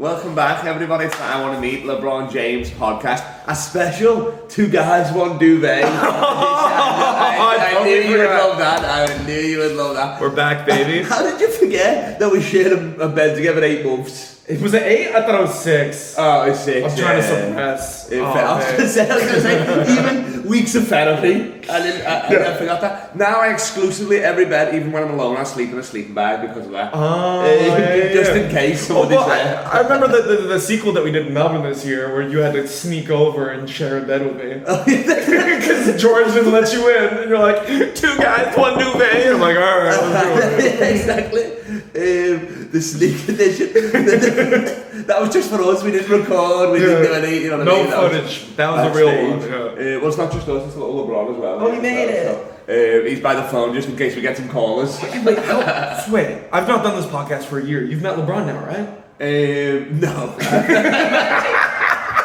Welcome back, everybody, to I Want to Meet LeBron James podcast. A special two guys, one duvet. I, I don't knew be you would love that. I knew you would love that. We're back, baby. How did you forget that we shared a, a bed together eight months? it was an eight. I thought it was six. Oh, it's six. I'm trying to suppress. It Oh, fact, I. I was say, even weeks of therapy. I didn't, I, I, I forgot that. Now I exclusively every bed, even when I'm alone, I sleep in a sleeping bag because of that. Oh, Uh, yeah, yeah, just yeah. in case Oh, well, there. I, I remember the, the, the sequel that we did in Melbourne this year where you had to sneak over and share a bed with me. Oh, Because George didn't let you in. And you're like, two guys, one duvet. I'm like, all right, let's do it. exactly. Um, the sneak edition. that was just for us. We didn't record. We didn't do any. You know what I No mean? That was footage. That was a real one. yeah. Uh, well, it's not just us. It's little LeBron as well. Oh, he made it. So, uh, he's by the phone just in case we get some callers. Wait, no, wait. I've not done this podcast for a year. You've met LeBron now, right? Um, no.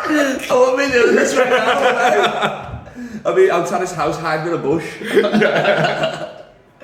I won't be doing this right now. I mean, outside his house, hiding in a bush.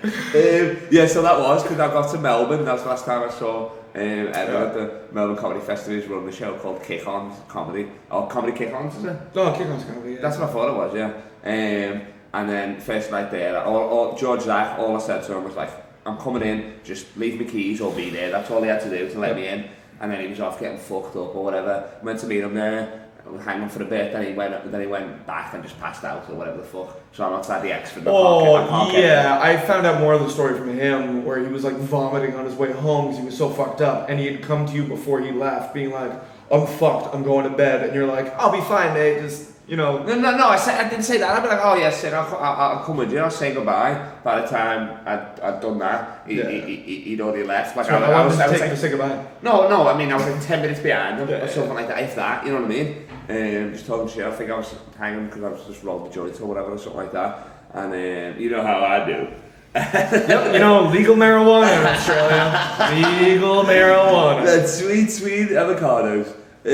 um, yeah, so that was because I got to Melbourne. That's the last time I saw um, Emma at the Melbourne Comedy Festival. He's running a show called Kick Ons Comedy. Or Comedy Kick Ons, is it? No, kick on's gonna be. That's what I thought it was, yeah. Um, and then first night there, all, all, George Zach, all I said to him was like, I'm coming in, just leave me keys or be there. That's all he had to do to let me in. And then he was off getting fucked up or whatever. Went to meet him there, hang on for a bit. Then he went, then he went back and just passed out or whatever the fuck. So I'm outside the X for the Oh yeah, I found out more of the story from him where he was like vomiting on his way home because he was so fucked up, and he had come to you before he left, being like, "I'm fucked, I'm going to bed," and you're like, "I'll be fine, mate. Just you know." No, no, no. I said I didn't say that. I'd be like, oh yes, yeah, I'll, I'll, I'll come with you. I'll say goodbye. By the time I'd, I'd done that, he, Yeah. he, he, he'd already left. Like So I, I, was, I was like, say goodbye. No, no, I mean, I was like 10 minutes behind him Yeah, or something like that, if that, you know what I mean? Um, just talking shit. I think I was hanging because I was just rolled the joints or whatever or something like that. And um, you know how I do. Yep, you know, legal marijuana in Australia. legal marijuana. That sweet, sweet avocados.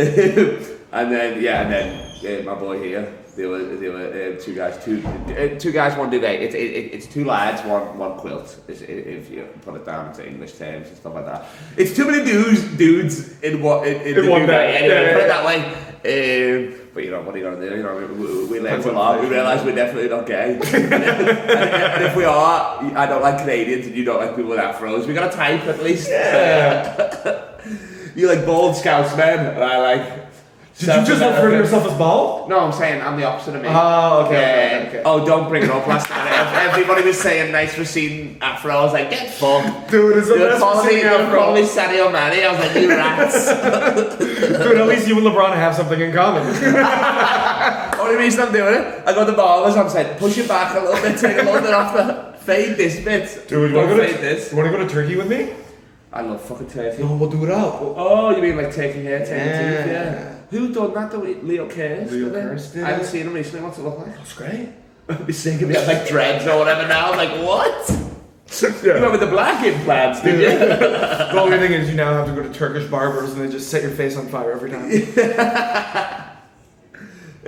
and then, yeah, and then uh, my boy here, there were, there were uh, two guys, two, uh, two guys, one duvet. It, it, it, it's two lads, one, one quilt, is- if you put it down into English terms and stuff like that. It's too many dudes, dudes in what in, in, In the one duvet. bed, Anyway, yeah, put it that way. Um, but you know, what are you gonna do? You know, we, we, we learned a lot. We realised we're definitely not gay. and, if, and if- we are, I don't like Canadians and you don't like people with afros. We got a type at least. You like bald Scotsmen, and I like. Did you just refer to yourself as bald? No, I'm saying I'm the opposite of me. Oh, okay, Yeah. okay, okay. Oh, don't bring it up. Last night, everybody was saying nice seeing Afro. I was like, get fucked. Dude, it's the They were best calling for me, seeing they afro. calling Sadio Mane. I was like, you rats. Dude, at least you and LeBron have something in common. Only reason I'm doing it, I got the barbers. I'm saying, push it back a little bit, take a little bit off the fade this bit. Dude, you Don't wanna go fade to, this. you wanna go to Turkey with me? I love fucking turkey. No, we'll do it up. Oh, you mean like taking hair, taking Yeah. teeth? Yeah. Who done that? though? Leo Kearns. Leo? Did I haven't seen him recently. What's it look like? That's great. Be he had like dreads or whatever now. I'm like, what? You Yeah. remember the black implants, did you? The only thing is you now have to go to Turkish barbers and they just set your face on fire every time.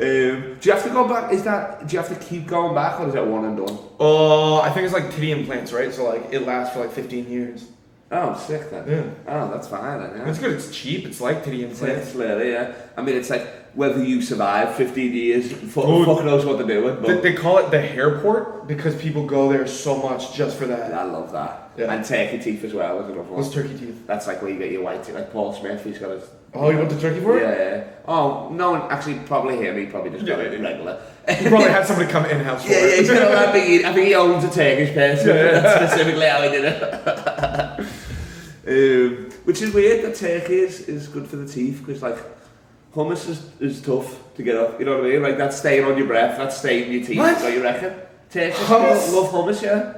Um, do you have to go back? Is that? Do you have to keep going back, or is that one and done? Oh, I think it's like titty implants, right? So like it lasts for like 15 years. Oh, sick then. Yeah. Oh, that's fine then. Yeah. It's good. It's cheap. It's like titty implants. It's really, yeah. I mean, it's like whether you survive 15 years, fuck, Dude. fuck knows what they're doing. They, But they call it the hairport because people go there so much just for that. I love that. Yeah. And turkey teeth as well. Is another one. What's turkey teeth? That's like where you get your white teeth. Like Paul Smith, he's got his. Oh, you went to Turkey for it? Yeah, yeah. Oh, no one actually probably him. He probably just got Yeah. it regular. You probably had somebody come in house for Yeah, yeah, it. he's got all that big. I think he owns a Turkish person. Yeah. That's specifically how he did it. um, which is weird that turkey is, is good for the teeth because like hummus is, is tough to get up. You know what I mean? Like that's staying on your breath, that's staying in your teeth. What? What you reckon? Turkish Hummus? people love hummus, yeah.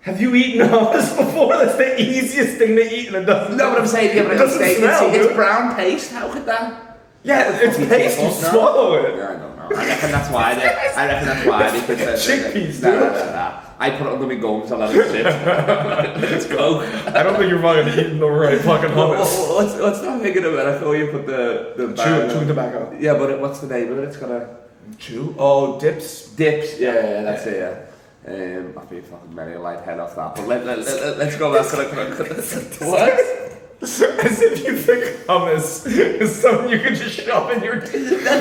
Have you eaten hummus before? That's the easiest thing to eat and it doesn't. No, but I'm saying, yeah, but it it's doesn't smell, teeth. It's brown paste. How could that? Yeah, it's paste. You swallow it. Yeah, I don't know. I reckon that's why. They, I reckon that's why they put the- Chickpeas, no, no, no. I put it under my gums and let it sit. Let's go. I don't think you're fucking eating the right fucking What- what- hummus. What's what's that thing in America where you put the the Chew, bag- chewing tobacco. Yeah, but it, what's the name of it? It's got a Chew? Oh, dips. dips. Yeah, yeah, yeah that's it. Yeah. Um, I've been fucking many a light head off that. But let, let, let, let's go back to the what? As if you think hummus is something you can just shove in your. That's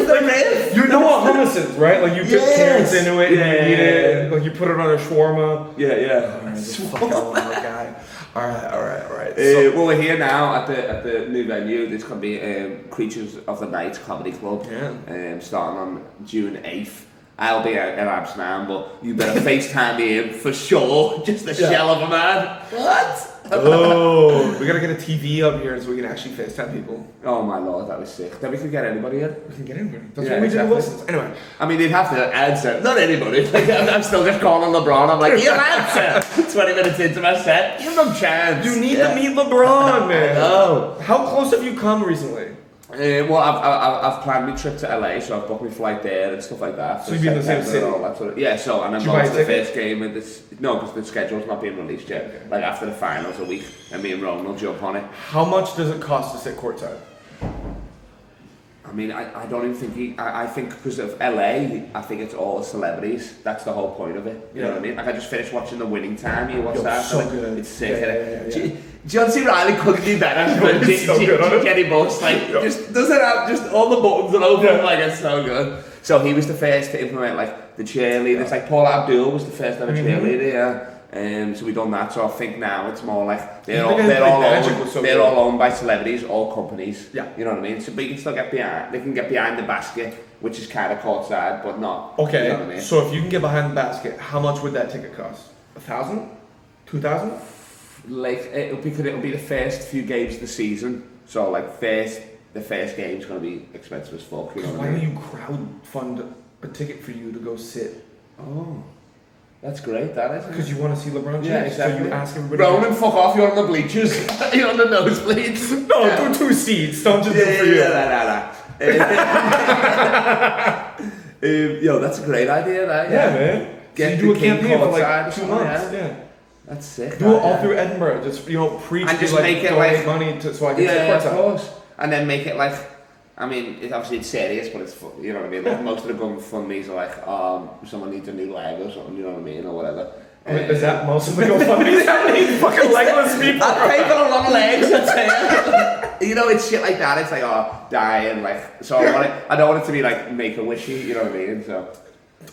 the myth. You know what hummus is, right? Like you put Yes. carrots into it and Yeah, you eat it. Like you put it on a shawarma. Yeah, yeah. All right, shawarma. guy. All right, all right, all right. Uh, well, we're here now at the at the new venue. This can be um, Creatures of the Night Comedy Club. Yeah. Um, starting on June eighth. I'll be out in Amsterdam, but you better FaceTime me in for sure. Just a Yeah. shell of a man. What? Oh, we gotta get a TV up here so we can actually FaceTime people. Oh my lord, that was sick. Then we could get anybody in. We can get here. That's Yeah, what we did exactly. with Wilson's. Anyway, I mean, they'd have to answer. Not anybody. Like, I'm, I'm still just calling LeBron. I'm like, he'll answer. 20 minutes into my set. Give him a chance. you need Yeah. to meet LeBron, man. know. How close have you come recently? Uh, well, I've, I've, I've planned my trip to LA, so I've booked my flight there and stuff like that. So you'll be in the same city? all that sort of- yeah, so, and I'm going to the first game of this. No, because the schedule's not being released yet. Like, after the finals a week, and me and Ronan will jump on it. How much does it cost to sit courtside? I mean, I, I don't even think he, I, I think because of LA, I think it's all celebrities. That's the whole point of it. You know what I mean? Like I just finished watching The Winning Time. You watched Yo, that? so Like, good. It's sick. Yeah, yeah, yeah, yeah. John C. Reilly couldn't do better. Yo, But he's so good on it. Jerry Buss, like, Yeah. just doesn't have just all the buttons are open. Yeah. Like it's so good. So he was the first to implement like the cheerleaders. Like Paula Abdul was the first ever Mhm. cheerleader. Yeah. Um, so we've done that. So I think now it's more like they're all they're all owned, so they're all owned by celebrities, all companies. Yeah. You know what I mean? So but you can still get behind. They can get behind the basket, which is kind of courtside, but not. Okay, You know what I mean? so if you can get behind the basket, how much would that ticket cost? A thousand? Two thousand? like it'll be because it'll be the first few games of the season. So like first the first game's gonna be expensive as fuck. You know Why I don't you crowd fund a ticket for you to go sit? Oh, that's great. That is. Because you want to see LeBron James. Yeah, exactly. So you ask everybody. Ronan, fuck off! You're on the bleachers. you're on the nosebleeds. No, Yeah. do two seats. Don't just Yeah, do yeah, for you. yeah, nah, nah, nah. um, yo, that's a great idea. That Yeah, yeah. man. Get so you do a campaign for like two months. yeah. That's sick. Do it all yeah. through Edinburgh. Just you know, preach And just like make it like- money to so I can Yeah, sit yeah, of course. And then make it like, I mean, it, obviously it's serious, but it's you know what I mean. Like most of the GoFundmes are like, um, someone needs a new leg or something, you know what I mean, or whatever. Is that most of the GoFundMe's? How many fucking legless people? I pay for a lot of legs. You know, it's shit like that. It's like, oh, die and like. So I want it. I don't want it to be like make a wishy. You know what I mean? So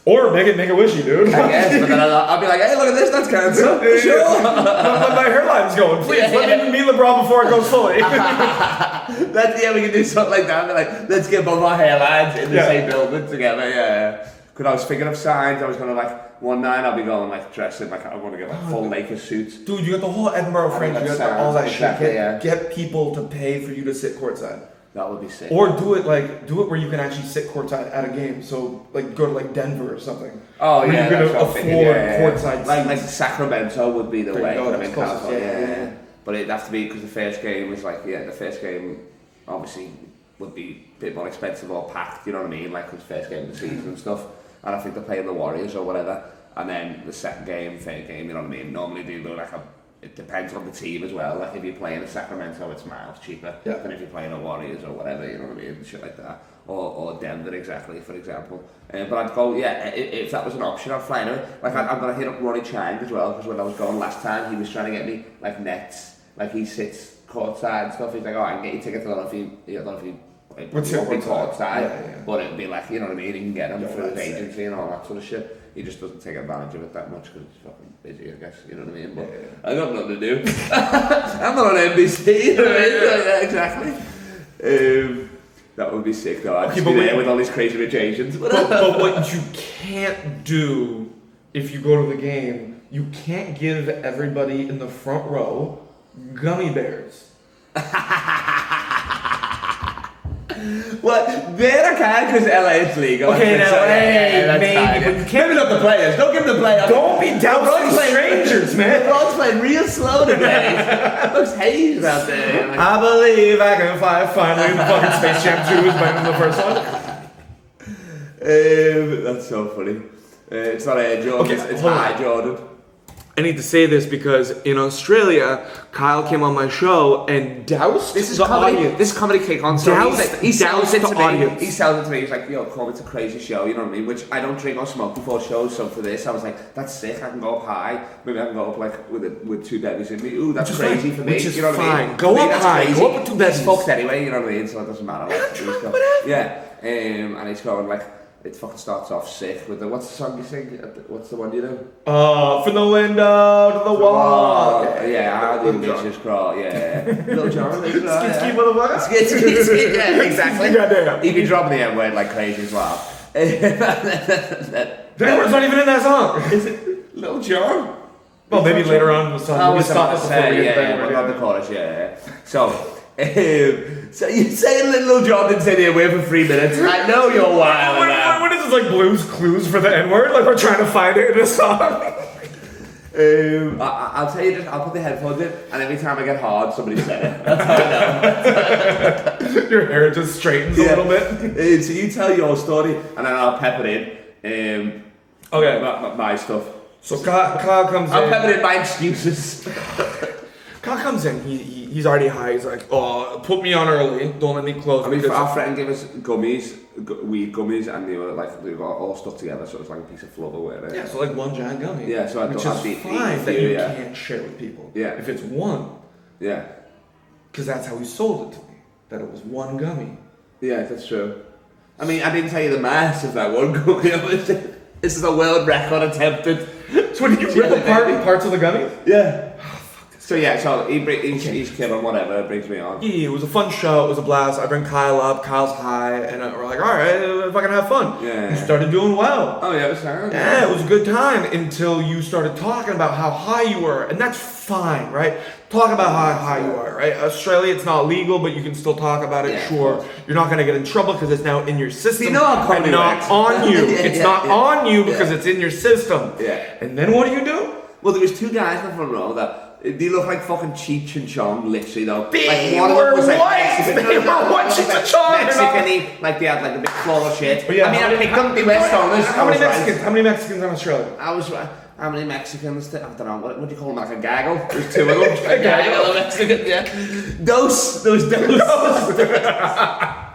Or make it make a wishy, dude. I guess, but then I'll, I'll be like, hey, look at this. That's cancer. Yeah, Sure. yeah. Let my hairline's going. Please Yeah, let me meet LeBron before it goes fully. That's yeah, we can do something like that. Be like, let's get both our hairlines in the same building together. Yeah. Because I was thinking of signs. I was gonna like one night I'll be going like dressed in like I want to get like full oh, Lakers suits. Dude, you got the whole Edinburgh Fringe. You got all that shit. exactly, Get, yeah. get people to pay for you to sit courtside. That would be sick. Or do it like do it where you can actually sit courtside at a game. So like go to like Denver or something. oh where yeah, you're gonna that's what I'm thinking, afford yeah, yeah, courtside Like like Sacramento would be the There way. go, that's closest, yeah, yeah. But it'd have to be because the first game was like yeah, the first game obviously would be a bit more expensive or packed. You know what I mean? Like 'cause first game of the season and stuff. And I think they're playing the Warriors or whatever. And then the second game, third game, you know what I mean? Normally they do like a. It depends on the team as well. Like if you're playing a Sacramento, it's miles cheaper Yeah. than if you're playing a Warriors or whatever. You know what I mean? Shit like that. Or, or Denver exactly, for example. Um, but I'd go, yeah. If, if that was an option, I'd fly anyway. Like I, I'm gonna hit up Ronny Chieng as well because when I was going last time, he was trying to get me like nets. Like he sits courtside and stuff. He's like, oh, I can get you tickets. I don't know if you, I don't know if you. It What's your courtside? Yeah, yeah. but it'd be like, you know what I mean? You can get them Yeah, through his agency and all that sort of shit. He just doesn't take advantage of it that much because he's fucking busy, I guess. You know what I mean? But. I got nothing to do. I'm not on NBC. You know what I mean? yeah, exactly. Um, that would be sick though. I'd Okay, be there with all these crazy rich Asians. but, but what you can't do if you go to the game, you can't give everybody in the front row gummy bears. What? There I can because LA is legal. Okay, now, yeah, yeah, hey, yeah, that's maybe, fine, but you can't- Give it up the players. Don't give them the players. Don't be dousing LeBron's playing- strangers, man. LeBron's playing real slow today. Looks hazy out there. Like, I believe I can fly. Finally, the fucking Space Jam 2 is better than the first one. um, that's so funny. Uh, it's not Air Jordan. Okay, it's it's. High Jordan. I need to say this because in Australia, Kyle came on my show and doused This is the comedy. audience. This is comedy kick on. So Doused- he's like, he sells doused it to the me. audience. He sells it to me. He's like, "Yo, come, it's a crazy show." You know what I mean? Which I don't drink or smoke before shows. So for this, I was like, "That's sick. I can go up high. Maybe I can go up like with a, with two bevies in me. Ooh, that's Which is crazy fine. for me. Which is you know what I fine. mean? Go For me, up that's high. Go up with two He's bevies. fucked anyway. You know what I mean? So it doesn't matter. Like, he's got- yeah. Um, and he's going like. It fucking starts off sick with the what's the song you sing? Uh, what's the one you do? Oh, uh, from the window to the wall. Oh, yeah, I do Lil Jon. Nature's Crawl, yeah. Lil Jon, Lil Jon, Skid ski yeah. motherfucker. Skid, skid, skid, yeah, exactly. Goddamn. He'd be dropping the N word like crazy as well. The word's not even in that song. Is it Lil Jon? Well, maybe later on in oh, the song. Oh, we was stop about it to before say, yeah, get to yeah, that but word, the chorus, yeah, yeah. So, um, so you say Lil Jon didn't say the N word for three minutes. I know you're wild What, what, what is this like Blue's Clues for the N word? Like we're trying to find it in a song. Um, I, I- I'll tell you this, I'll put the headphones in, and every time I get hard, somebody said it. That's how I know. Your hair just straightens a little bit. Uh, so you tell your story, and then I'll pepper it in um, Okay. my, my, my stuff. So Kyle, Kyle comes in. I'll in. pepper in my excuses. Kyle comes in. He, he he's already high. He's like, oh, put me on early. Don't let me close. I mean, our friend gave us gummies, gu- weed gummies, and they were like they were all stuck together, so it was like a piece of flubber it. yeah, so like one giant gummy. Yeah, so I which thought is I'd be fine that you, yeah. can't share with people. Yeah. If it's one, yeah, because that's how he sold it to me. That it was one gummy. yeah, that's true. I mean, I didn't tell you the mass of that one gummy. this is a world record attempted. So did you rip apart parts of the gummy? Yeah. So yeah, so he bring, he's, he's killing whatever brings me on. Yeah, it was a fun show. It was a blast. I bring Kyle up. Kyle's high, and uh, we're like, all right, we're fucking have fun. Yeah. You started doing well. Oh yeah, it was sound. Yeah, it was a good time until you started talking about how high you were, and that's fine, right? Talk about how high you are, right? Australia, it's not legal, but you can still talk about it. Yeah, sure, you're not gonna get in trouble because it's now in your system, You know and not on you. It's yeah, not yeah. on you because it's in your system. Yeah. And then what do you do? Well, there was two guys in the front row that they look like fucking Cheech and Chong, literally though. They like one were of them was like white. Mexican. They were white Cheech and Chong, you know? Mexican like they had like the big claw of shit. But yeah, I mean, how I many- picked them. They were stoners. How I many was right. Mexicans? How many Mexicans in Australia? I was right. How many Mexicans? Did, I don't know. What, what do you call them? Like a gaggle? There's two of them. a gaggle of Mexicans. Yeah. Those. Those. Those.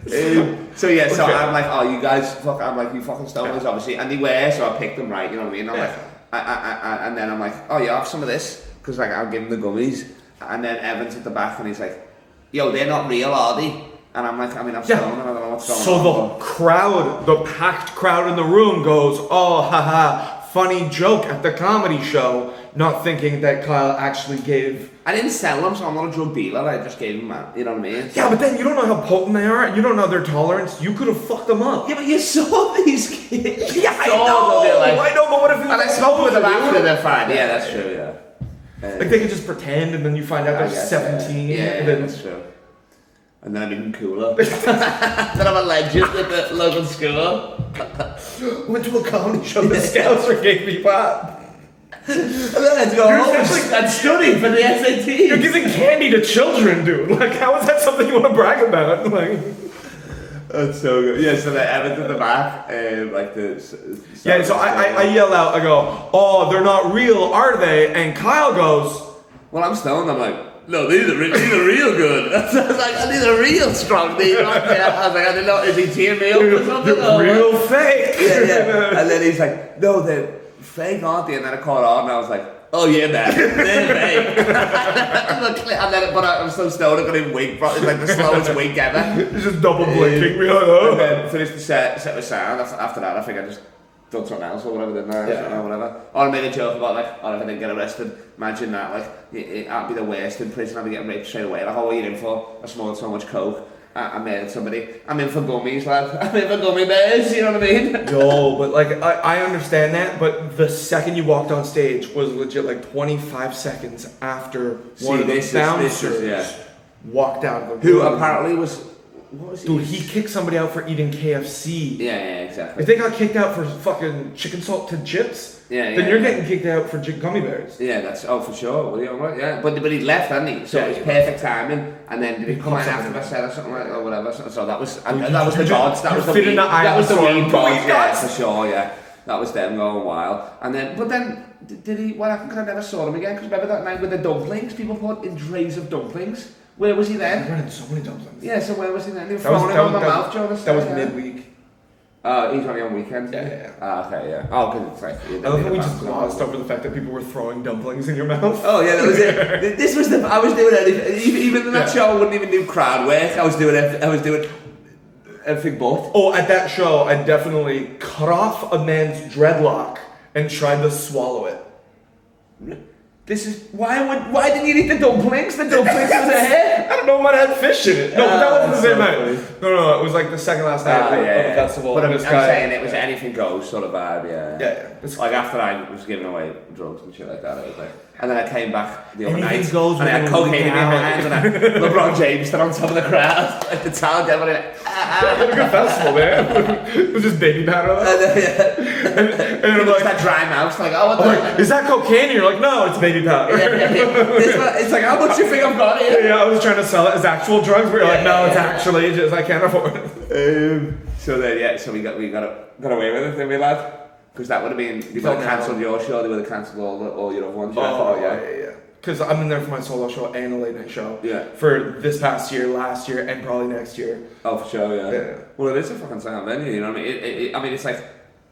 Um, so yeah, so Okay. I'm like, oh, you guys, fuck, I'm like, you fucking stoners, obviously, and they were, so I picked them right, you know what I mean? I'm Yeah. like, I, I, I, and then I'm like, oh, yeah, have some of this, because like I'll give them the gummies, and then Evans at the back, and he's like, yo, they're not real, are they? And I'm like, I mean, I'm Yeah. stoned, and I don't know what's going So on. the crowd, the packed crowd in the room goes, oh, haha, funny joke at the comedy show, not thinking that Kyle actually gave. I didn't sell them, so I'm not a drug dealer. I just gave them, man. You know what I mean? Yeah, but then you don't know how potent they are. You don't know their tolerance. You could have fucked them up. Yeah, but you saw these kids. Yeah, I know. them, like- I know, but what if? And I smoked with them after they're fine. Yeah, that's true. Yeah. Like they could just pretend, and then you find out I they're guess, seventeen, Yeah, yeah, and then that's true. And then I'm even cooler. then I'm a legend at the local school. went to a comedy show. The scouts were gave me pot. And then I had to go You're home and, essentially- and study for the You're SAT. giving candy to children, dude. Like, how is that something you want to brag about? Like. That's so good. Yeah, so the Evans at the back, um, like the. s- s- Yeah, so I, I, I yell out, I go, oh, they're not real, are they? And Kyle goes, Well, I'm stoned. I'm like, no, these are, re- these are real good. I was like, these are real strong. These not bad. I was like, I didn't know. Is he teeing me up or something? or real what?" fake. Yeah, yeah. And then he's like, no, they're fake, aren't they? And then I caught on and I was like, oh yeah, man, they're fake. and then, but I, I'm so stoned, I couldn't wink. Bro. It's like the slowest wink ever. It's just double blinking. We're like, oh. And then finished the set, set with sound. After that, I think I just done something else or whatever, didn't I? Uh, yeah. I whatever. Or I made a joke about like, oh, if I didn't get arrested, imagine that, like, it, it, I'd be the worst in prison, I'd be getting raped straight away. Like, oh, what are you in for? I smoked so much coke. I, I murdered somebody. I'm in for gummies, lad. I'm in for gummy bears, you know what I mean? Yo, but like, I, I understand that, but the second you walked on stage was legit like 25 seconds after See, one of the this is- this bouncers is- yeah. walked out of the Who apparently was, what was he? Dude, he kicked somebody out for eating KFC. Yeah, yeah, exactly. If they got kicked out for fucking chicken salt to chips, Yeah, then you're yeah. getting kicked out for gummy bears. Yeah, that's oh for sure. Well, yeah, right, yeah. But but he left, hadn't he? So Yeah, it was he perfect timing. And then did he He come caught out after somebody. I said or something like or whatever? So, so that was Oh, and that was the just- gods. That was the fit weed. the That was the the weed gods. Yeah, for sure. Yeah. that was them going wild. And then, but then, d- did he, what happened? Because I never saw him again. Because remember that night with the dumplings? People put in trays of dumplings. Where was he I then? ran so many dumplings. Yeah, so where was he then? They were That was, throwing that him was, on my that mouth during the was, that was midweek. Oh, he's only on weekends. Yeah, yeah, yeah. Ah, okay, yeah. Oh, because it's like. I love how we just glossed over the fact that people were throwing dumplings in your mouth. Oh yeah, that was it. This was the. I was doing anything. Even, even in that Yeah. show, I wouldn't even do crowd work. I was doing. everything- I was doing everything but. Oh, at that show, I definitely cut off a man's dreadlock and tried to swallow it. This is why would why didn't you eat the dumplings? The dumplings was a hit. I don't know, it might have fish in it. No, but that Ah, wasn't the same night. No, no, it was like the second last night Ah, of, yeah, of the yeah. festival. But I'm, I'm this guy, saying it was anything goes sort of vibe. Yeah. Yeah, yeah. It's- Like after I was giving away drugs and shit like that, I was like, and then I came back the other Anything night goes and I had cocaine in my hand and I, LeBron James stood on top of the crowd, at the talent, everybody like, ah, What a good festival, man. it was just baby powder. And then, yeah. And, and It I'm was like, that dry mouth, like, oh, what the like, is that cocaine? And you're like, no, it's baby powder. Yeah, yeah, yeah. It's like, how much you think I've got here? Yeah, I was trying to sell it as actual drugs, but you're like, no, it's actually just I can't afford it. Um, so then, yeah, so we got we got got away with it, didn't we, lad? Because that would have been you would have cancelled your show, they would have cancelled all the, all your other ones. Oh, thought, yeah, yeah, yeah. Because I'm in there for my solo show and a late night show. Yeah. For this past year, last year, and probably next year. Oh, for sure, yeah. Yeah. Well, it is a fucking sound venue, you know what I mean? It, it, it, I mean, it's like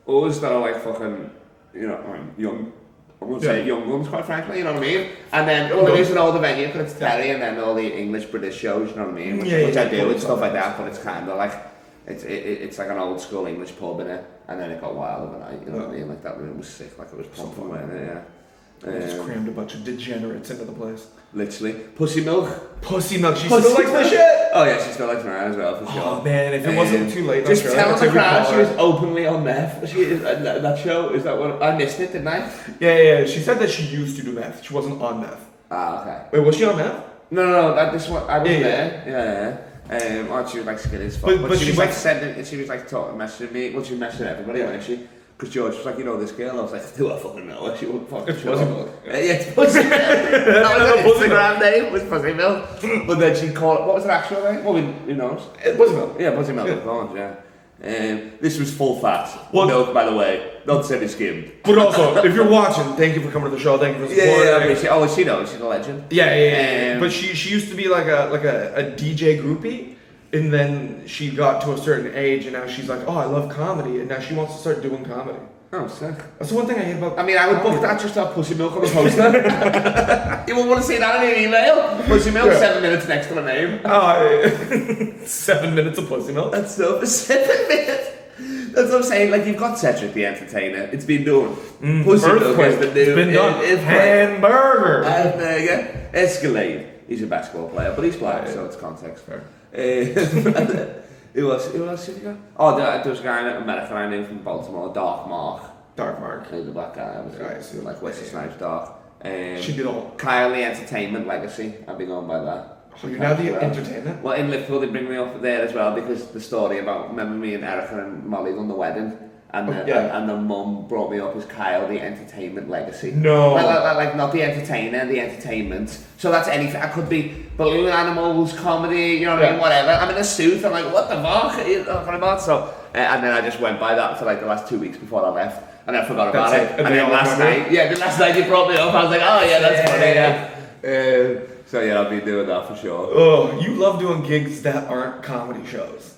us that are like fucking, you know, I mean, young. I wouldn't say Yeah. young ones, quite frankly, you know what I mean? And then, oh, well, there is an older venue because it's Terry, and then all the English British shows, you know what I mean? Which, Yeah, which yeah, I do and stuff like that, but it's kind of like, it's it, it- it's like an old school English pub in it, and then it got wild overnight, you know what I mean? Like that room was sick, like it was pumping, wasn't it? Yeah. I just Um, crammed a bunch of degenerates into the place. literally. Pussy milk. Pussy milk. She Pussy still likes my milk. shit. Oh yeah, she still likes mine as well, for sure. Oh man, if it wasn't Um, too late, Just I'm sure tell the take a crowd she was openly on meth. She is uh, that that show. Is that what I missed it? Didn't I? Yeah, yeah, yeah. She said that she used to do meth. She wasn't on meth. Ah, okay. Wait, was she on meth? No, no, no. That this one I wasn't Yeah, there. Yeah, yeah. Um, oh, she was like skinny as fuck. But- But, but she, she was like went- sending. She was like talking, messaging me. Well, she was messaging everybody, wasn't she? Because George was like, you know this girl. I was like, do I fucking know her? She wouldn't fucking It's sure. Pussy Milk. Uh, yeah, it's Pussy Milk. that was her Instagram name. Was Pussy Milk. But then she called. What was her actual name? Well, we, who knows? It was milk. Yeah, Pussy Milk, Yeah. of yeah. Um, this was full fat. Well- milk, by the way, not semi-skimmed. But also, if you're watching, thank you for coming to the show. Thank you for Yeah, supporting. yeah, I mean, she, oh, she knows, she's a legend. Yeah, yeah, yeah, yeah. Um, but she she used to be like a like a, a DJ groupie, and then she got to a certain age, and now she's like, oh, I love comedy, and now she wants to start doing comedy. Oh, sick. That's the one thing I hate about. I mean, I would book that just to have Pussy Milk on the poster. you would want to see that in your email? Pussy Milk, Yeah. seven minutes next to the name. seven minutes of pussy milk. That's so seven minutes. That's what I'm saying. Like you've got Cedric the Entertainer. It's been done. Mm, Pussy Milk the new. It's been done. It, it's Hamburger. And there you go. Escalade. He's a basketball player, but he's black, so it's context. Fair. Uh, who else? Who else did you go? Oh, there, there was a guy I knew from Baltimore, Dark Mark. Dark Mark. He's a black guy, obviously. Yeah, I see. Like Wesley Snipes, Dark. Um, She did all. Kyle the Entertainment Legacy. I've been going by that. Oh, you're now the Well, entertainment. Well, in Liverpool, they bring me up there as well because the story about remember me and Erica and Molly on the wedding, and the, Oh, yeah. and, the mum brought me up as Kyle the Entertainment Legacy. No. Well, like, like not the entertainer, the entertainment. So that's anything. I could be balloon animals, comedy, you know what I mean, whatever. I'm in a suit. I'm like, what the fuck are you talking about? So, uh, and then I just went by that for like the last two weeks before I left, and I forgot about That's it. it. And, And then then last remember? night, yeah, the last night you brought me up, I was like, oh yeah, that's funny, yeah. Uh, so yeah, I'll be doing that for sure. Oh, you love doing gigs that aren't comedy shows.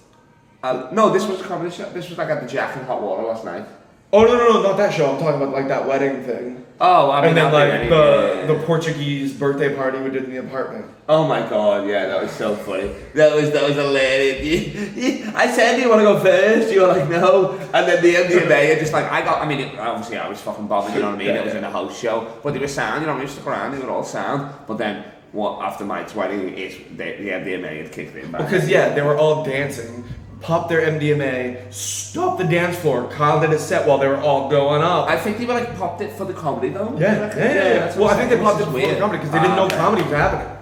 Uh, no, this was a comedy show. This was like at the Jack and Hot Water last night. Oh no, no, no, not that show. I'm talking about like that wedding thing. Oh, I mean, and then like any- the yeah, yeah, the. Portuguese birthday party we did in the apartment. Oh my god, yeah, that was so funny. That was that was hilarious. I said, "Do you want to go first? You were like, "No," and then the MDMA, just like I got. I mean, it, obviously, I was fucking bothered. You know what I mean? Yeah, it was yeah. in a house show, but they were sound. You know, what I mean, stuck around. They were all sound. But then, what after my wedding is the, the MDMA had kicked in. back. Because yeah, they were all dancing, popped their MDMA, stopped the dance floor. Kyle did a set while they were all going up. I think they were like popped it for the comedy though. yeah, yeah, yeah. yeah. that's Well, I think they popped it for is the comedy because they didn't Ah, know okay. comedy was happening.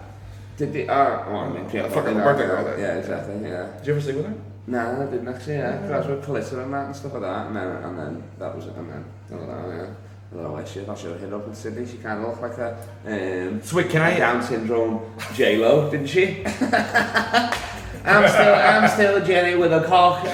Did they? Uh, oh, I mean, yeah, fucking birthday girl. Yeah, exactly. Yeah. Did you ever sleep with her? No, I didn't actually. Yeah, 'cause I was with and that and stuff like that, and then and then that was it. And then I don't know. Yeah. I don't know why she. I should have hit up in Sydney. She kind of looked like a um, So wait, can I? Down syndrome J Lo, didn't she? I'm still I'm still Jenny with a cock.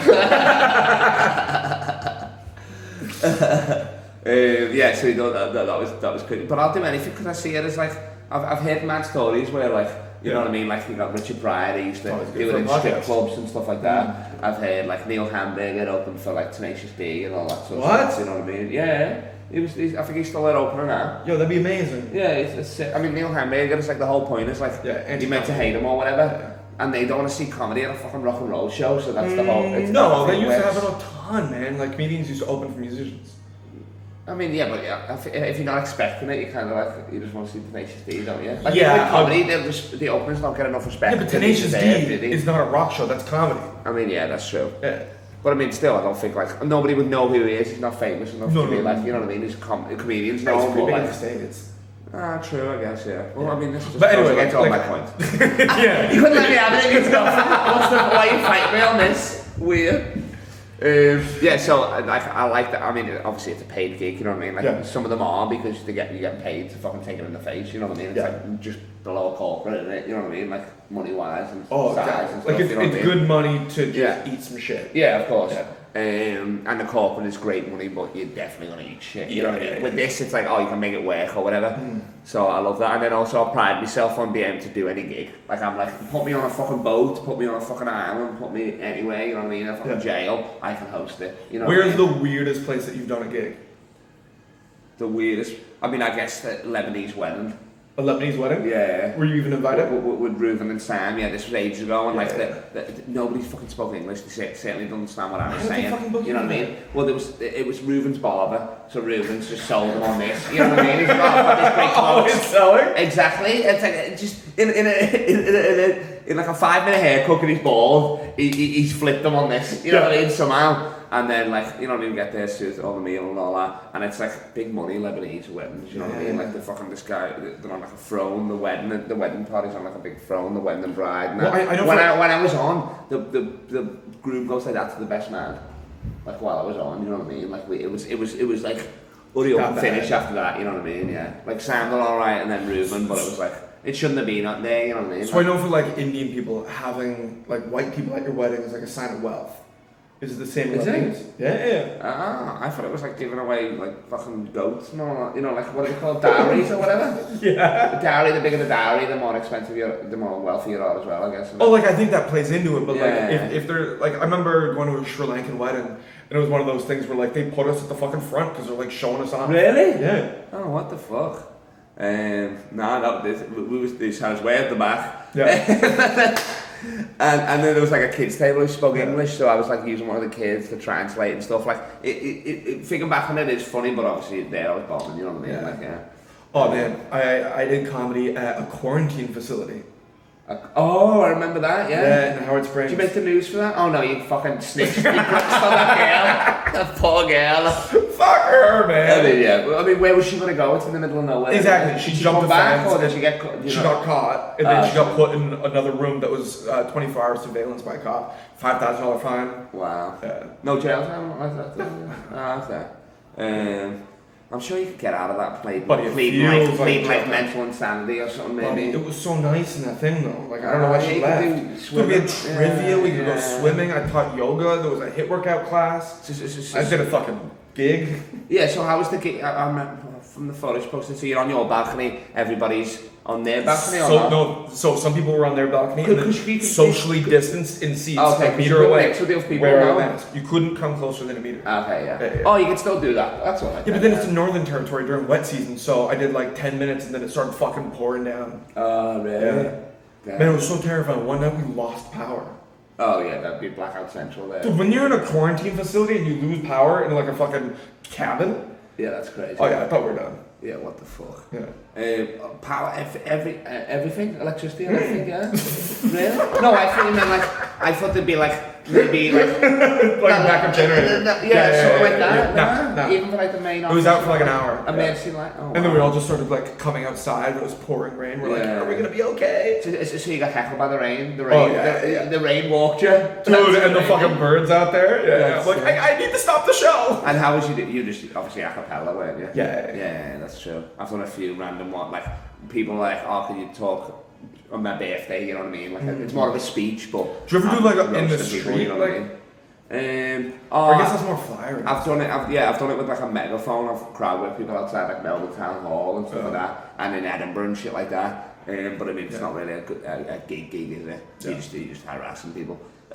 Um, yeah, so you know, that, that, that was that was good. But I'll do anything because I see it as like I've, I've heard mad stories where like you know Yeah. what I mean, like you got Richard Pryor, he used to Oh, do it in strip clubs and stuff like that. I've heard like Neil Hamburger open for like Tenacious D and all that sort What? of stuff. You know what I mean? Yeah, he was. He's, I think he's still there opener now. Yo, that'd be amazing. Yeah, it's, it's sick. I mean Neil Hamburger is like the whole point. It's like Yeah, you meant to hate him or whatever. And they don't want to see comedy at a fucking rock and roll show, so that's the whole. It's Mm, no, that they used to have it a ton, man. Like comedians used to open for musicians. I mean, yeah, but yeah, if, if you're not expecting it, you kind of like you just want to see Tenacious D, don't you? Like, Yeah, with comedy, the, res- the openers don't get enough respect. Yeah, but that they Tenacious D deserve, do they? is not a rock show. That's comedy. I mean, yeah, that's true. Yeah. But I mean, still, I don't think like nobody would know who he is. He's not famous enough No, to be no, like, you know what I mean? He's a com- comedians It's know him, pretty but big in like, the States. Ah, true, I guess, yeah. Well, I mean, this is just But anyway, like- all like- my points. yeah. You couldn't let me have it. It's got what's the why you fight me on this? Weird. Um, yeah, so uh, like I like that. I mean, obviously it's a paid gig. You know what I mean? Like Yeah. some of them are because they get you get paid to fucking take it in the face. You know what I mean? It's Yeah. like just below corporate, isn't it? You know what I mean? Like money wise and Oh, size and stuff. Like it's, you know what it's mean? good money to just Yeah. eat some shit. Yeah, of course. Yeah. Um, and the corporate is great money, but you're definitely gonna eat shit. You know what I mean? yeah, With yeah. this, it's like, oh, you can make it work or whatever. Mm. So I love that. And then also I pride myself on being able to do any gig. Like I'm like, put me on a fucking boat, put me on a fucking island, put me anywhere. You know what I mean? A fucking Yeah. jail, I can host it. You know. what I Where's mean? the weirdest place that you've done a gig? the weirdest? I mean, I guess the Lebanese wedding. A Lebanese wedding? Yeah. Were you even invited? With, with, with Reuven and Sam, yeah, this was ages ago, and like Yeah. the, the, the- nobody fucking spoke English. They cer- certainly didn't understand what I was How did they saying. You know what I mean? Well, there was it was Reuven's barber, so Reuven's just sold him on this. You know what I mean? He's got, got this great Oh, it's selling? Exactly. It's like just in in a, in, in, a, in, a, in like a five minute haircut and he's bald. He, he, he's flipped them on this. You know what I mean? Somehow. And then like you know what I mean? Get there, to all the meal and all that, and it's like big money Lebanese weddings. You know what I mean? Like the fucking this guy, they're on like a throne. The wedding, the wedding party's on like a big throne. The wedding and bride. And Well. I- I when I when I was on, the the the groom goes like that to the best man. Like while I was on, you know what I mean? Like we, it was it was it was like hurry up Not and bad. finish after that. You know what I mean? Yeah. Like Sam done all right, and then Reuben, but it was like it shouldn't have been up there. You know what I mean? So I know for like Indian people, having like white people at your wedding is like a sign of wealth. Is it the same Is with it? Yeah, yeah. Ah, I thought it was like giving away like fucking goats and all that. You know, like what do they call dowries or whatever? Yeah. The dowry, the bigger the dowry, the more expensive you are, the more wealthy you are as well, I guess. Oh, like I think that plays into it, but Yeah. like if, if they're like I remember going to a Sri Lankan wedding, and it was one of those things where like they put us at the fucking front because they're like showing us off. Really? Yeah. Oh, what the fuck? Um, nah, that this, we we was this house way at the back. Yeah. And, and then there was like a kids table who spoke Yeah. English, so I was like using one of the kids to translate and stuff. Like it, it, it, thinking back on it, it's funny, but obviously there I was bombing. You know what I mean? Yeah. Like yeah. Oh man, I I did comedy at a quarantine facility. Like, oh, I remember that. Yeah. Yeah, in Howard Springs. Did you make the news for that? Oh no, you fucking snitched. you glitched on that girl. That poor girl. Fuck her, I man. mean, yeah. I mean, where was she gonna go? It's in the middle of nowhere. Exactly, she Did jumped come the back, fence or did and she get? caught, you She know? got caught, and then Ah, she got put in another room that was uh, 24 hour surveillance by a cop. Five thousand dollar fine. Wow. Yeah. No jail time like that. Ah, okay. Um, I'm sure you could get out of that pleading, But pleading like, like pleading like mental insanity or something. Maybe. it was so nice in that thing though. Like I don't know why she you could left. do We had swimming. trivia. we could go swimming. I taught yoga. There was a HIIT workout class. So- so- so- so- I did a fucking gig. Yeah, so how was the gig? I, I remember from the photos posted, so you're on your balcony, everybody's on their balcony So not? no, so some people were on their balcony Could- and could could- socially distanced in seats okay, a meter away. mix with the other people, wearing a mask. You couldn't come closer than a meter. Okay, yeah. Yeah, yeah. Oh, you can still do that. That's all right. Yeah, but then it's in Northern Territory during wet season, so I did like 10 minutes and then it started fucking pouring down. Oh, really? Yeah. Yeah. Man, it was so terrifying. One night we lost power. Oh, yeah, that'd be blackout central there. Dude, when you're in a quarantine facility and you lose power in like a fucking cabin, Yeah, that's crazy. oh yeah, I thought we were done. Yeah, what the fuck? Yeah. Um, power, ev- every, uh, everything, electricity, everything, yeah. really? No, I thought you meant like I thought there'd be like maybe like like a backup generator. Yeah, yeah, something like that. yeah. Nah, Nah. Even for like the main. It was out for like an hour. yeah. Emergency light. Oh, And then we all just started like coming outside. It was pouring rain. We're like, are we gonna be okay? So, so you got heckled by the rain. The oh, rain. Oh, yeah, the, yeah. the rain walked you. Dude, and the fucking birds out there. Yeah, That's I'm like. I, I need to stop the show. And how was you? do- You just obviously a cappella, weren't you? Yeah, yeah, yeah, that's true. I've done a few random one like people like, oh, can you talk on my birthday? You know what I mean? Like it's more of a speech, but Mm. Do you ever do, I'm like, a- in the roasting people, you street, know what I mean? Um, Or I guess oh, that's more flyer. I've done it. I've, yeah, I've done it with like a megaphone. I've crowd with people outside like Melbourne Town Hall and stuff Yeah. like that, and in Edinburgh and shit like that. Um, but I mean, it's Yeah. not really a, good, a, a gig gig, is it? You Yeah. just you just harassing people,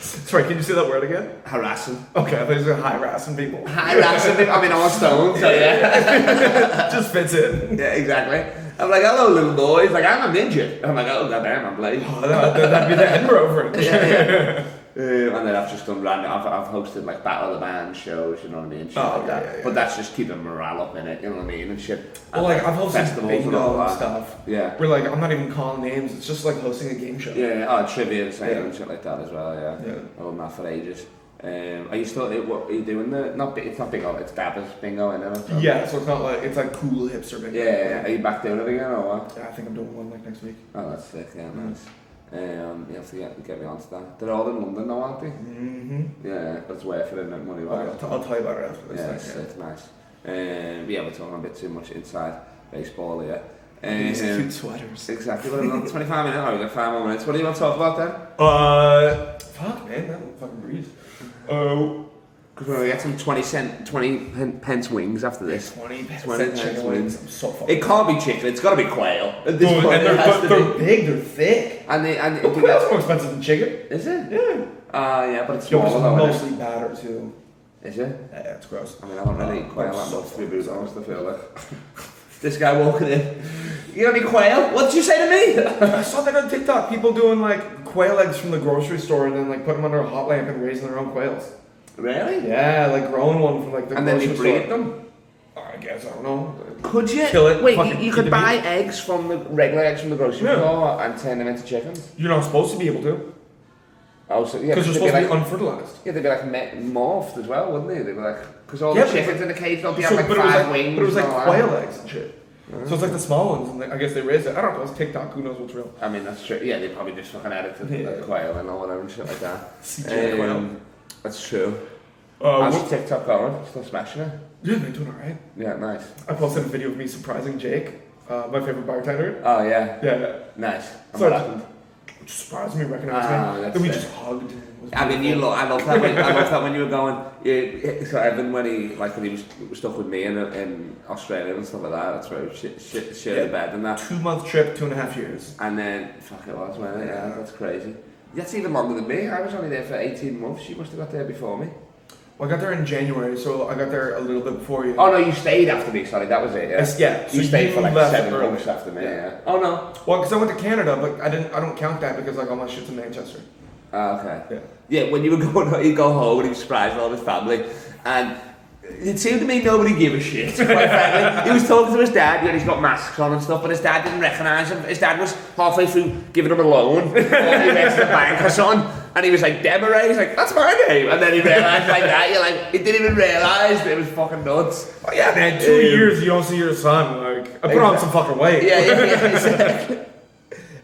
Sorry, can you say that word again? harassing, Okay, I thought you were harassing people. harassing. I mean, I'm on stone, so yeah, Just fits in. yeah, exactly. I'm like, hello, little boy. He's like, I'm a midget. I'm like, oh goddamn, I'm Blake. Oh, that, that'd be the Edinburgh version. Yeah, Um, and then I've just done random. I've, I've hosted like battle of the band shows, you know what I mean, shit Oh, like yeah, that. yeah, yeah. But that's just keeping morale up in it, you know what I mean, and shit. Well, And, like, I've hosted and bingo all and that. stuff. Yeah. We're like, I'm not even calling names. It's just like hosting a game show. Yeah, yeah, oh, trivia and Yeah. and shit like that as well. Yeah, Yeah. I've done that for ages. Um, are you still? What are you doing? The not. It's not bingo. It's dabbers bingo, isn't it? Yeah, so it's not like, it's like cool hipster bingo. Yeah, yeah. Are you back doing it again or what? Yeah, I think I'm doing one like next week. Oh, that's sick. Yeah, Mm. nice. Um, you have to get, get me onto that. They're all in London now, aren't they? Mm-hmm. Yeah, that's worth it, isn't it? Money I'll, wise. t- I'll tell you about it after this. Yeah, it's, yeah. it's nice. Um, yeah, we're talking a bit too much inside baseball here. These Um, cute sweaters. exactly. Well, 25 minutes. Oh, we got five more minutes. What do you want to talk about then? Uh, fuck, man, that fucking breathe. Oh, Because we're going to get some 20 cent, 20 pence wings after this. 20 pence 20 cent chicken pence wings. wings. I'm so fucking. It can't be chicken. It's got to be quail. At this Dude, point, and they're, but they're be. big, they're thick. And they and But quail's get, more expensive than chicken. is it? Yeah. Ah, yeah, but it's Yo, smaller it's though, isn't mostly batter too. it? Is it? Yeah, it's gross. I mean, I don't really eat quail that so much to be brutally honest. I feel like this guy walking in. You got any quail? What did you say to me? I saw that on TikTok. People doing like quail eggs from the grocery store and then like put them under a hot lamp and raising their own quails. really? Yeah, like growing one from like the And then grocery they breed them. I guess I don't know. Could you? Kill it, Wait, fucking you, you eat could the buy eggs from the regular eggs from the grocery Yeah. store and turn them into chickens. You're not supposed to be able to Oh, so yeah, because they're they'd supposed be to like, be unfertilized. yeah, they'd be like me- morphed as well, wouldn't they? They'd be like because all Yeah, the but- chickens in the cage don't be So, have like but it was five like, wings. but it was like all that. quail eggs and shit. So it's like the small ones, and they, I guess they raise it. I don't know. It's TikTok. Who knows what's real? I mean, that's true. Yeah, they probably just fucking edited Yeah. the quail and all whatever and shit like that. CGI quail. Um, that's true. Uh, How's what- TikTok going? Still smashing it? yeah, they're doing alright. Yeah, nice. I posted a video of me surprising Jake, uh, my favorite bartender. Oh yeah, Yeah, nice. And So- what happened? surprised me, recognized Ah, me. that's Then we fair. just hugged. I mean, you lo- I love that. When, I love that when you were going. You, so Evan, when he like when he was, was stuck with me in, in Australia and stuff like that, that's where he shit, shit, shared the Yeah. bed and that. two month trip, two and a half years. And then fuck it was, man. Yeah, Yeah. that's crazy. That's even longer than me. I was only there for eighteen months. You must have got there before me. Well, I got there in January, so I got there a little bit before you. Oh no, you stayed after me. Sorry, that was it. Yeah. Yes, yeah. You so stayed for like seven early. months after me. Yeah. Yeah. Oh no. Well, because I went to Canada, but I didn't. I don't count that because like all my shit's in Manchester. Ah, okay. Yeah. Yeah, when you were going, you go home and he was surprised with all his family, and it seemed to me nobody gave a shit. Quite frankly, he was talking to his dad. Yeah, he's got masks on and stuff, but his dad didn't recognise him. His dad was halfway through giving him a loan. he went to the bank or something, and he was like, "Deborah." He's like, "That's my name," and then he realised like that. You're like, he didn't even realise that it was fucking nuts. Oh yeah, man. Two Um, years you don't see your son. Like I put on some fucking weight. Yeah, yeah, yeah. exactly.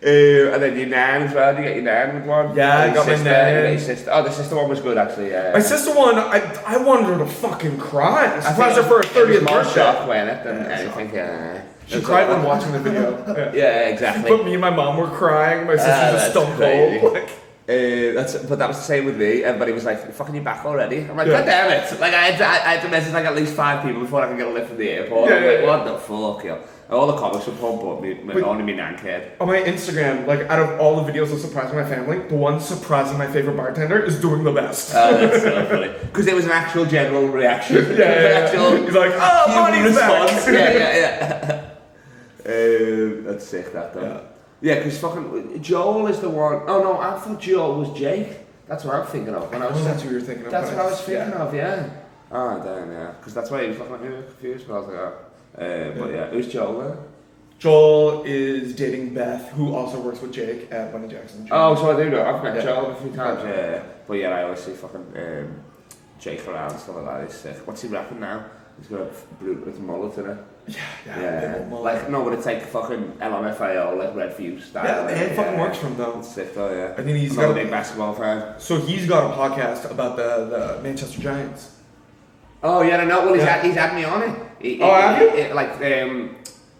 Uh, and then your nan as well. Did you get your nan with one? Yeah, I And got my sister, nan. you sister. Oh, the sister one was good actually. Yeah. My sister one, I I wanted her to fucking cry. I I surprised her for her thirtieth more birthday. shock when it than Yeah, anything. Yeah. She cried when watching the video. Yeah. Yeah, exactly. But me and my mom were crying. My sister's Ah, a stone cold. Like, Uh, that's, but that was the same with me. Everybody was like, "You're fucking you back already?" I'm like, Yeah. "God damn it!" Like I had, to, I had to message like at least five people before I could get a lift from the airport. Yeah, I'm yeah, like, yeah. "What the fuck, yo?" All the comics were pumped, but me, me, But- only me nan cared. on my Instagram, like out of all the videos of surprising my family, the one surprising my favorite bartender is doing the best. Oh, that's so funny. Because it was an actual general reaction. yeah, yeah, yeah. actual He's like, oh, money's back. yeah, yeah, yeah. um, that's sick, that though. Yeah. Yeah, because fucking Joel is the one oh no, I thought Joel was Jake. That's what I'm thinking of when I Oh, was. that's who you're thinking of. That's what I was Yeah. thinking of. Yeah. Oh damn, yeah. Because that's why he was looking at me confused. But I was like, oh. Uh, but yeah, who's Joel then? Joel is dating Beth, who also works with Jake at Bunny Jackson. Jr. Oh, so I do know. I've met Yeah. Joel a few times. Yeah. yeah. But yeah, I always see fucking um, Jake around and stuff like that. He's sick. What's he rapping now? He's got a blue with a mullet in it. Yeah, yeah, Yeah, like no, but it's like fucking LMFAO, like Redfoo's style. yeah, like, it fucking works for him though. Sick though, yeah. I think he's I'm got a- big basketball fan. So he's got a podcast about the, the Manchester Giants. Oh yeah, no, no. Well, he's Yeah. had he's had me on it. He, Oh, he- have you? like um,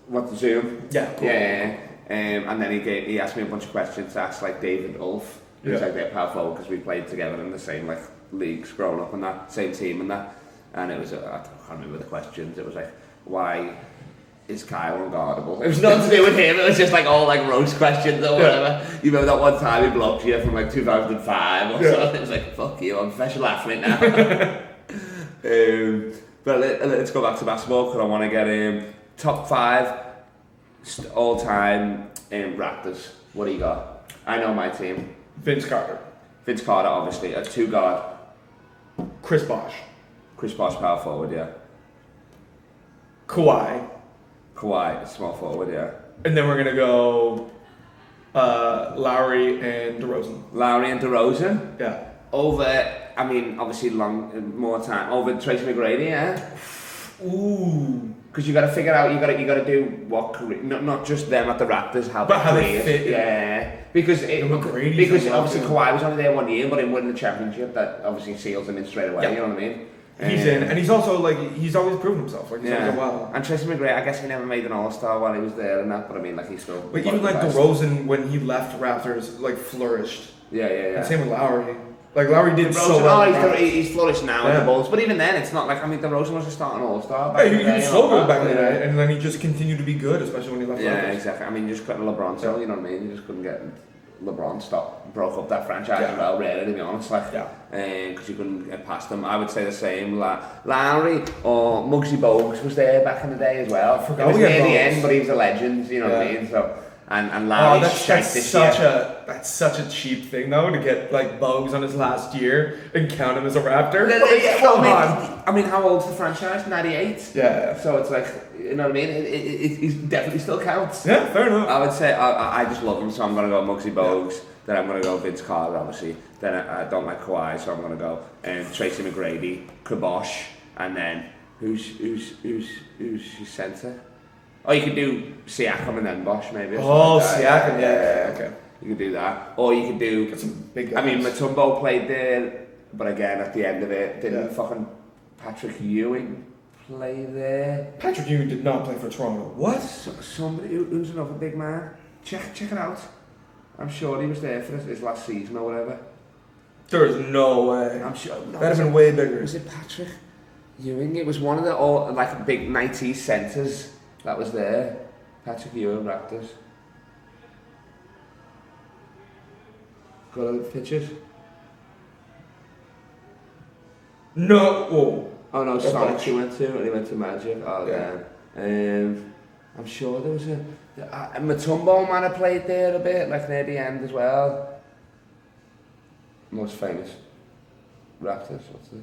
what Zoom? Yeah, cool. Yeah. Um, and then he gave, he asked me a bunch of questions. Asked like David Ulf. He's Yeah. like their power forward because we played together in the same like leagues growing up and that same team and that. And it was uh, I can't remember the questions. It was like why is Kyle unguardable? It was nothing to do with him. It was just like all like roast questions or Yeah. whatever. You remember that one time he blocked you from like 2005 or Yeah. something? It was like fuck you. I'm a professional athlete now. um, but let, let's go back to basketball because I want to get um, top five all time um, Raptors. What do you got? I know my team. Vince Carter, Vince Carter, obviously, a two guard. Chris Bosh, Chris Bosh, power forward, yeah. Kawhi, Kawhi, small forward, yeah. and then we're gonna go uh, Lowry and DeRozan. Lowry and DeRozan Yeah. over. I mean, obviously, long more time over Tracy McGrady, yeah. Ooh. Because you got to figure out, you got to you got to do what career, not not just them at the Raptors, how But how they fit yeah. Because it, because obviously. Kawhi was only there one year, but in winning the championship, that obviously seals them in straight away. Yeah. You know what I mean? He's in, and he's also like he's always proven himself. Like he's Yeah. always done well. And Tracy McGrady, I guess he never made an All Star while he was there and that, but I mean, like he's still. But even of the like best. DeRozan when he left Raptors, like flourished. Yeah, yeah, yeah. And same with Lowry. Like Lowry did DeRozan, so well. oh, he's, Raptors. he's flourished now in Yeah. the Bulls, but even then, it's not like I mean, DeRozan was a starting All Star. Yeah, he, he was so good back in the day, and then he just continued to be good, especially when he left Yeah, Raptors. exactly. I mean, you just couldn't LeBron tell, you know what I mean? You just couldn't get LeBron stop, broke up that franchise Yeah. as well, really, to be honest. Like, Yeah. Uh, because you couldn't get past them. I would say the same. La- Lowry or Muggsy Bogues was there back in the day as well. I forgot It was near the end, but he was a legend, you know what I mean? So, and, and Oh, that's, that's this such year. a that's such a cheap thing though to get like Bogues on his last year and count him as a Raptor. Yeah, Like, yeah, come well, I on. mean, I mean, how old's the franchise? 98? Yeah, So it's like, you know what I mean? It, it, it, it definitely still counts. yeah, fair enough. I would say I, I- just love him, so I'm gonna go Muggsy Bogues. Then I'm gonna go Vince Carter, obviously. Then I, I don't like Kawhi, so I'm gonna go um, Tracy McGrady, Kabosh, and then who's who's who's who's your centre? Oh, you could do Siakam and then Bosh maybe. or oh, something oh, like that. Siakam, yeah, okay. You could do that, or you could do. Got some big. I mean, guys. Mutombo played there, but again at the end of it, didn't Yeah. fucking Patrick Ewing play there? Patrick Ewing did not play for Toronto. What? So, somebody who, who's another big man. Check check it out. I'm sure he was there for his, his last season or whatever. There is no way. I'm sure. No, That'd have been it, way bigger. was it Patrick Ewing? It was one of the all like big '90s centres that was there. Patrick Ewing Raptors. Got a picture? No. Whoa. Oh no, Sonic he went to, and he went to Magic. Oh Yeah. damn. Um, I'm sure there was a, a Mutombo man have played there a bit, like near the end as well. Most famous Raptors. What's this?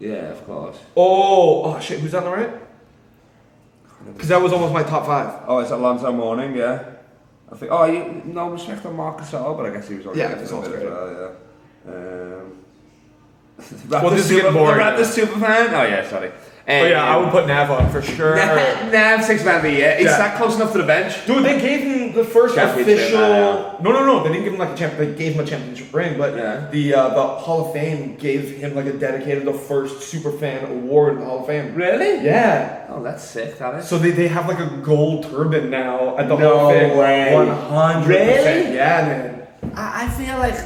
Yeah, of course. Oh, oh shit. Who's on the right? Because that was almost my top five. Oh, it's Alonzo Mourning, yeah. I think. Oh, you no respect on Marcus Gasol, but I guess he was already Yeah, there for a Gasol's bit as great. well, yeah. Um, Well, this is getting boring the Raptors super fan. Oh yeah, sorry. Oh yeah, I would put Nav on for sure. Nav six man of the year. He's Yeah. that close enough to the bench. Dude, they gave him the first official. No, no, no. They didn't give him like a champ. They gave him a championship ring, but Yeah. the uh, the Hall of Fame gave him like a dedicated the first super fan award in the Hall of Fame. Really? Yeah. Oh, that's sick. That is. So they, they have like a gold turban now at the No Hall of Fame. No way. One hundred Really? percent. Yeah, man. I, I feel like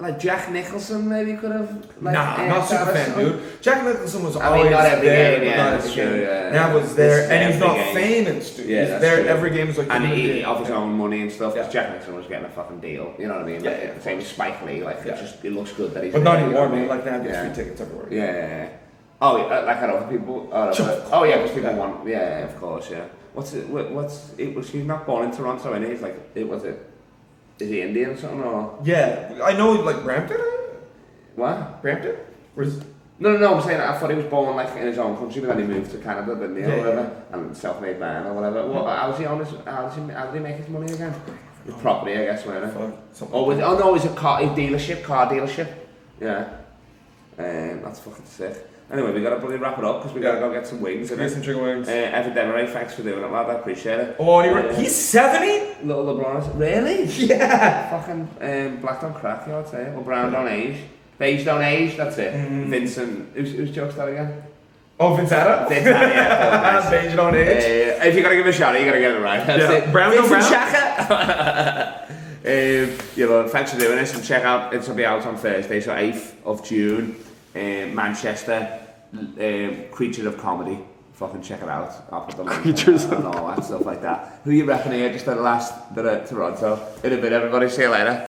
like Jack Nicholson maybe could have. Like, nah, not super fan, dude. Jack Nicholson was I mean, always not every there, game, yeah, not that's every true, game. yeah. Nav was there, is and he's not game. famous, dude. Yeah, he's there true. every game. Is like And he, off his own money and stuff. 'cause Yeah. Jack Nicholson was getting a fucking deal. You know what I mean? Yeah, Like, yeah. Same as Spike Lee. Like it just it looks good that he's. But not there, you know anymore, I man. Like Nav gets Yeah. free tickets everywhere. Yeah. Oh, yeah, uh, like at other people. Oh, oh yeah, because people want. Yeah, of course, yeah. What's it? What's it? Was he not born in Toronto? And he's like, it was it. Is he Indian or something or Yeah, I know, like Brampton. what? Brampton. Where's No, no, no. I'm saying I thought he was born like in his own country, but then he moved to Canada, didn't he, Yeah, or yeah. whatever, and self-made man or whatever. What? How was he on his? How did he? How did he make his money again? His property, I guess, weren't it? fuck? Something. Oh, was, oh no, it's a car a dealership, car dealership. Yeah. Um, that's fucking sick. Anyway, we gotta bloody wrap it up because we gotta go get some wings. Get some chicken wings. Uh, Evan Desmarais, thanks for doing it, lad. I appreciate it. oh, he uh, he's seventy. Little LeBron, really? Yeah. Fucking um, black don't crack, you know I'd say. Or brown don't age. Beige don't age, that's it. Mm. Vincent, who's, who's jokes that again? Oh, Vincetta? Vincetta, yeah. Beige on age. Uh, if you're gonna give it a shot, you gotta get it right. That's Yeah, it. brown, Vincent brown. Xhaka. um, yeah, well, thanks for doing this and check out. It'll be out on Thursday, so 8th of June. Um, Manchester, um, Creature of Comedy. Fucking check it out. I'll put the link Creatures and all that stuff like that. Who you reckon here just at last bit of Toronto? In a bit, everybody. See you later.